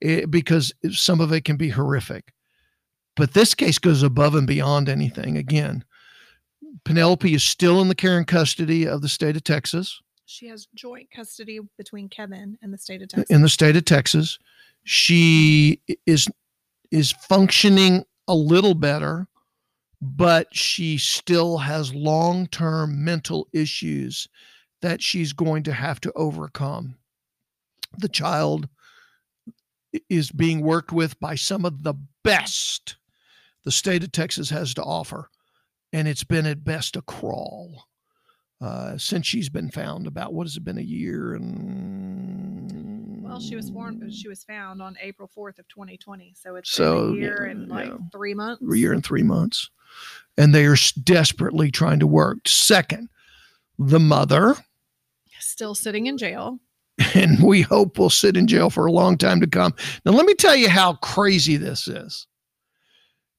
eh, because some of it can be horrific. But this case goes above and beyond anything. Again, Penelope is still in the care and custody of the state of Texas. She has joint custody between Kevin and the state of Texas. In the state of Texas, she is is functioning a little better, but she still has long-term mental issues that she's going to have to overcome. The child is being worked with by some of the best the state of Texas has to offer, and it's been at best a crawl uh, since she's been found. About what has it been a year and Well, she was formed. She was found on April fourth of 2020. So it's So, been a year yeah, and like yeah. three months. a year and three months, and they are desperately trying to work. Second, the mother Still sitting in jail. and we hope will sit in jail for a long time to come. Now, let me tell you how crazy this is.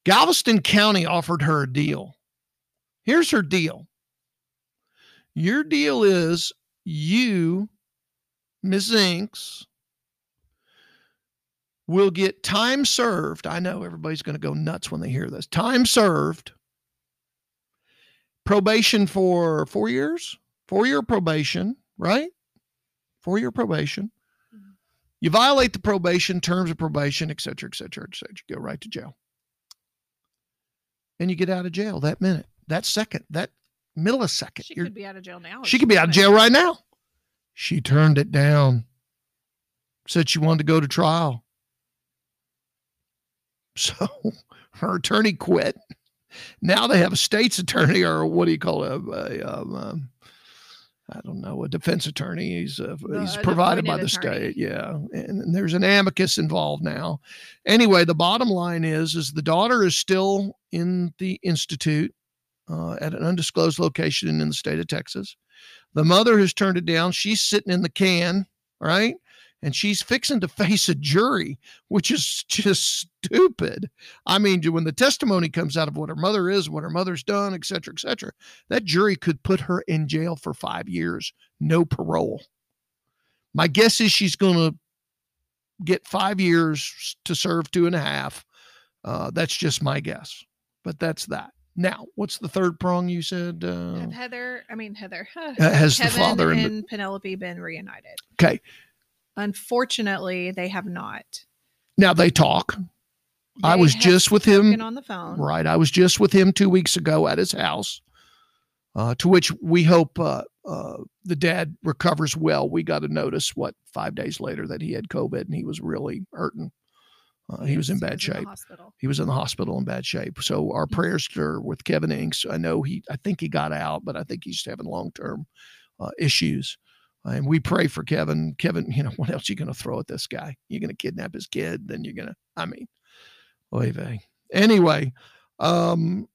Galveston County offered her a deal. Here's her deal your deal is you, Ms. Inks, will get time served. I know everybody's going to go nuts when they hear this. Time served, probation for four years, four year probation, right? Four year probation. Mm-hmm. You violate the probation, terms of probation, et cetera, et cetera, et cetera. You go right to jail. And you get out of jail that minute, that second, that millisecond. She could be out of jail now. she could be out of jail right now. She turned it down. Said she wanted to go to trial. So her attorney quit. Now they have a state's attorney, or what do you call it? A, a, um, um, I don't know, a defense attorney. He's uh, he's provided by the attorney. state. Yeah, and, and there's an amicus involved now. Anyway, the bottom line is, is the daughter is still in the institute uh, at an undisclosed location in the state of Texas. The mother has turned it down. She's sitting in the can, right? And she's fixing to face a jury, which is just stupid. I mean, when the testimony comes out of what her mother is, what her mother's done, et cetera, et cetera, that jury could put her in jail for five years, no parole. My guess is she's going to get five years to serve two and a half. Uh, that's just my guess, but that's that. Now, what's the third prong you said? Uh, Have Heather, I mean Heather, has the father and and, the- Penelope been reunited? okay. Unfortunately, they have not. Now they talk. I was just with him. on the phone. Right. I was just with him two weeks ago at his house, uh, to which we hope uh, uh, the dad recovers well. We got a notice, what, five days later that he had COVID and he was really hurting. Uh, he was in bad in the shape. hospital. he was in the hospital in bad shape. So our prayers are with Kevin Inks. I know he, I think he got out, but I think he's having long term uh, issues. And we pray for Kevin. Kevin, you know, what else are you going to throw at this guy? You're going to kidnap his kid, then you're going to, I mean, oy vey. Anyway, um,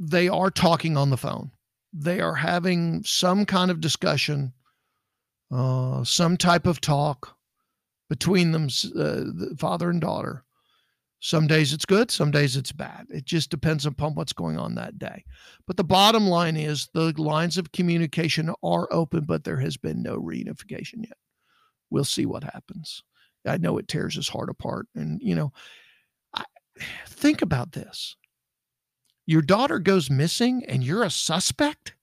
they are talking on the phone. They are having some kind of discussion, uh, some type of talk between them, uh, the father and daughter. Some days it's good, some days it's bad. It just depends upon what's going on that day. But the bottom line is the lines of communication are open, but there has been no reunification yet. We'll see what happens. I know it tears his heart apart. And, you know, I, think about this your daughter goes missing and you're a suspect.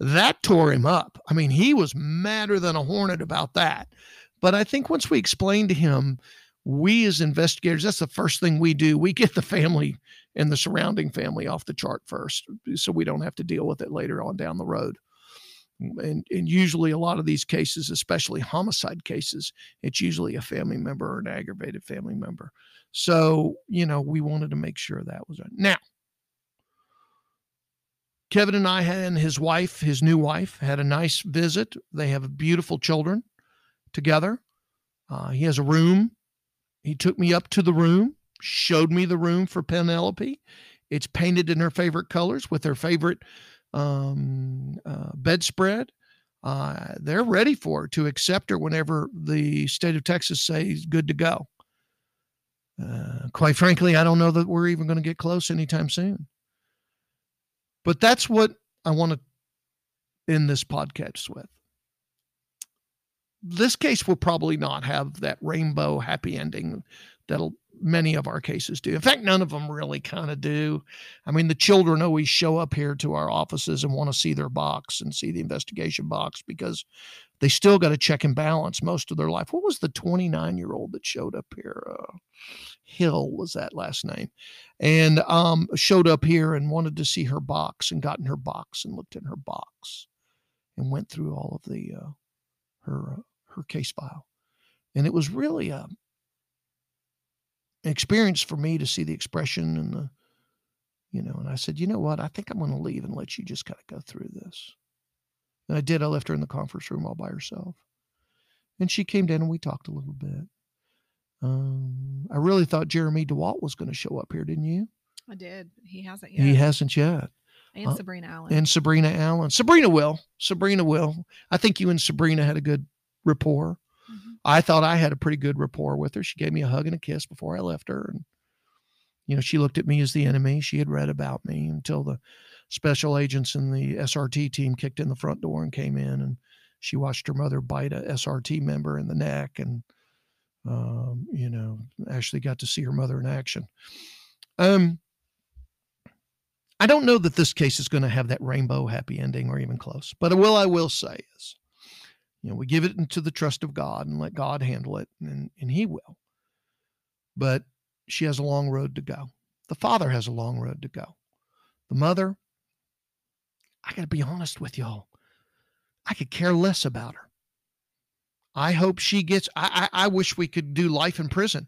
That tore him up. I mean, he was madder than a hornet about that. But I think once we explain to him, we as investigators, that's the first thing we do. We get the family and the surrounding family off the chart first so we don't have to deal with it later on down the road. And, and usually, a lot of these cases, especially homicide cases, it's usually a family member or an aggravated family member. So, you know, we wanted to make sure that was right. Now, Kevin and I and his wife, his new wife, had a nice visit. They have beautiful children together. Uh, he has a room. He took me up to the room, showed me the room for Penelope. It's painted in her favorite colors with her favorite um, uh, bedspread. Uh, they're ready for her to accept her whenever the state of Texas says good to go. Uh, quite frankly, I don't know that we're even going to get close anytime soon. But that's what I want to end this podcast with. This case will probably not have that rainbow happy ending that'll many of our cases do. In fact, none of them really kind of do. I mean, the children always show up here to our offices and want to see their box and see the investigation box because they still got to check and balance most of their life. What was the 29 year old that showed up here? Uh, Hill was that last name, and um, showed up here and wanted to see her box and got in her box and looked in her box and went through all of the uh, her uh, her case file, and it was really a an experience for me to see the expression and the you know and i said you know what? I think i'm going to leave and let you just kind of go through this. And i did. I left her in the conference room all by herself. And she came down and we talked a little bit. Um, i really thought jeremy dewalt was going to show up here didn't you? I did. He hasn't yet. he hasn't yet. And uh, Sabrina Allen. and sabrina allen. Sabrina will. Sabrina will. I think you and sabrina had a good rapport. Mm-hmm. I thought I had a pretty good rapport with her. She gave me a hug and a kiss before I left her. And, you know, she looked at me as the enemy. She had read about me until the special agents and the SRT team kicked in the front door and came in. And she watched her mother bite a SRT member in the neck. And, um, you know, actually got to see her mother in action. Um, I don't know that this case is going to have that rainbow happy ending or even close. But what I will say is, you know, we give it into the trust of God and let God handle it, and, and He will. But she has a long road to go. The father has a long road to go. The mother, I got to be honest with y'all, I could care less about her. I hope she gets, I, I, I wish we could do life in prison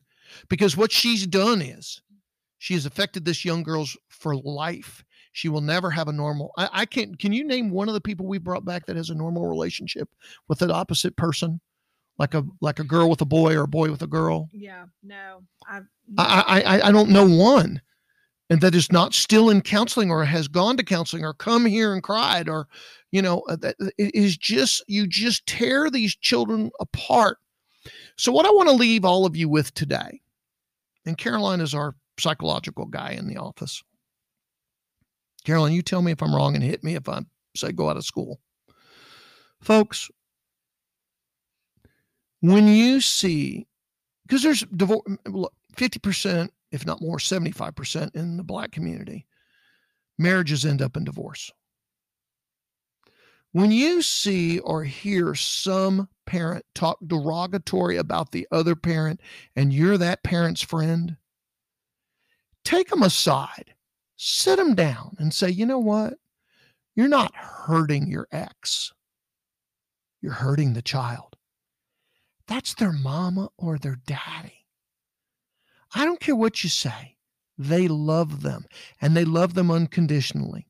because what she's done is she has affected this young girl's for life. She will never have a normal. I, I can't. Can you name one of the people we brought back that has a normal relationship with an opposite person, like a like a girl with a boy or a boy with a girl? Yeah, no, I've, I, I I don't know one, and that is not still in counseling or has gone to counseling or come here and cried or, you know, uh, that it is just you just tear these children apart. So what I want to leave all of you with today, and Caroline is our psychological guy in the office. Caroline, you tell me if I'm wrong and hit me if I say go out of school. Folks, when you see, because there's divorce, 50%, if not more, 75% in the black community, marriages end up in divorce. When you see or hear some parent talk derogatory about the other parent and you're that parent's friend, take them aside sit them down and say, you know what? You're not hurting your ex, you're hurting the child. That's their mama or their daddy. I don't care what you say, they love them and they love them unconditionally.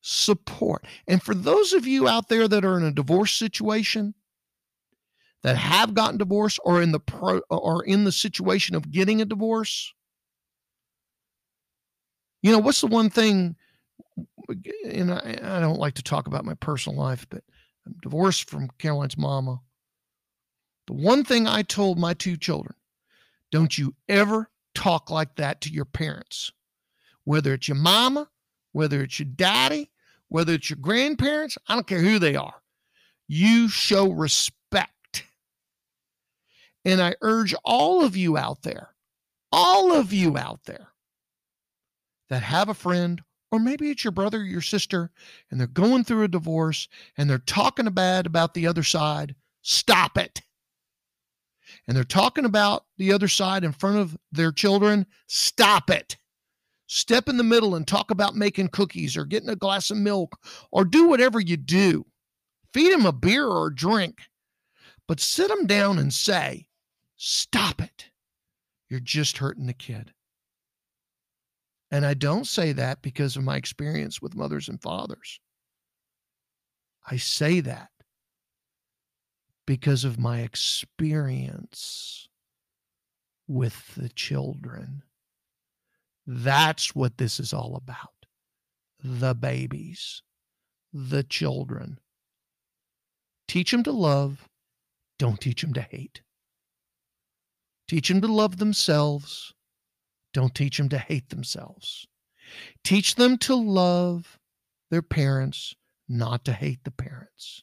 Support. And for those of you out there that are in a divorce situation, that have gotten divorced or in the pro or in the situation of getting a divorce, you know, what's the one thing? And I, I don't like to talk about my personal life, but I'm divorced from Caroline's mama. The one thing I told my two children don't you ever talk like that to your parents, whether it's your mama, whether it's your daddy, whether it's your grandparents, I don't care who they are. You show respect. And I urge all of you out there, all of you out there, that have a friend, or maybe it's your brother or your sister, and they're going through a divorce and they're talking bad about the other side, stop it. And they're talking about the other side in front of their children, stop it. Step in the middle and talk about making cookies or getting a glass of milk or do whatever you do. Feed them a beer or a drink, but sit them down and say, stop it. You're just hurting the kid. And I don't say that because of my experience with mothers and fathers. I say that because of my experience with the children. That's what this is all about the babies, the children. Teach them to love, don't teach them to hate. Teach them to love themselves, don't teach them to hate themselves. Teach them to love their parents, not to hate the parents.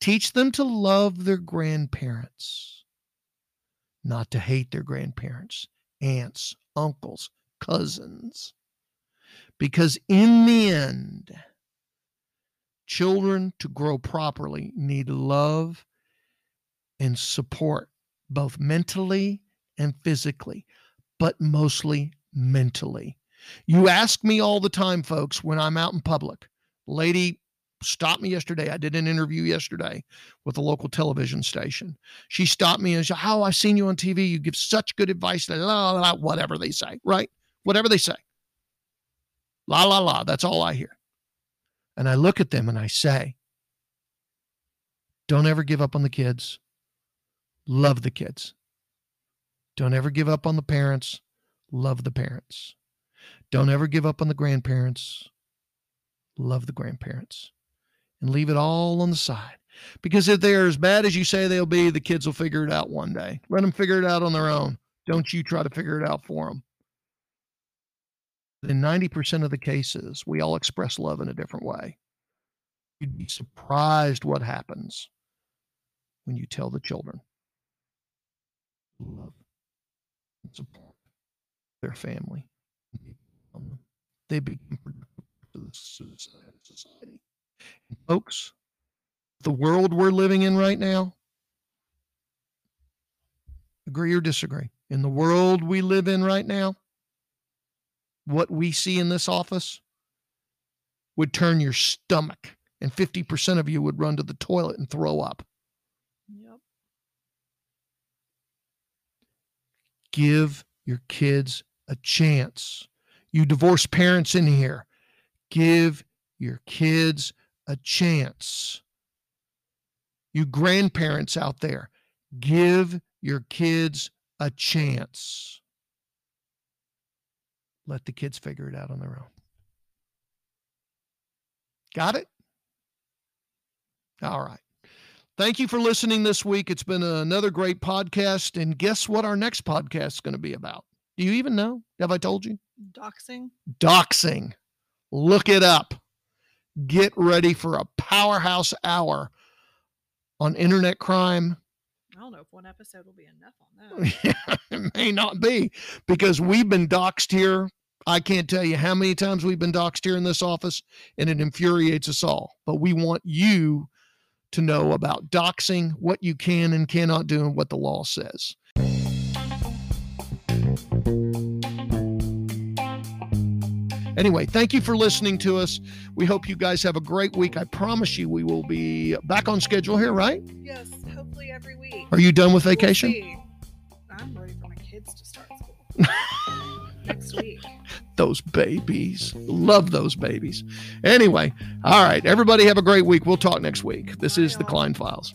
Teach them to love their grandparents, not to hate their grandparents, aunts, uncles, cousins. Because in the end, children to grow properly need love and support, both mentally and physically but mostly mentally. You ask me all the time, folks, when I'm out in public. Lady stopped me yesterday. I did an interview yesterday with a local television station. She stopped me and said, "How oh, I've seen you on TV. You give such good advice." La, la, la, whatever they say, right? Whatever they say. La la la. That's all I hear. And I look at them and I say, "Don't ever give up on the kids. Love the kids. Don't ever give up on the parents. Love the parents. Don't ever give up on the grandparents. Love the grandparents. And leave it all on the side. Because if they're as bad as you say they'll be, the kids will figure it out one day. Let them figure it out on their own. Don't you try to figure it out for them. In 90% of the cases, we all express love in a different way. You'd be surprised what happens when you tell the children love support their family. Mm-hmm. Um, they become productive to the society. And folks, the world we're living in right now, agree or disagree, in the world we live in right now, what we see in this office would turn your stomach, and 50% of you would run to the toilet and throw up. Give your kids a chance. You divorced parents in here, give your kids a chance. You grandparents out there, give your kids a chance. Let the kids figure it out on their own. Got it? All right. Thank you for listening this week. It's been another great podcast. And guess what our next podcast is going to be about? Do you even know? Have I told you? Doxing. Doxing. Look it up. Get ready for a powerhouse hour on internet crime. I don't know if one episode will be enough on that. it may not be because we've been doxed here. I can't tell you how many times we've been doxed here in this office, and it infuriates us all. But we want you to know about doxing, what you can and cannot do, and what the law says. Anyway, thank you for listening to us. We hope you guys have a great week. I promise you we will be back on schedule here, right? yes, hopefully every week. Are you done with We'll vacation? I'm ready for my kids to start school next week those babies. Love those babies. Anyway, all right. Everybody have a great week. We'll talk next week. This is the Klein Files.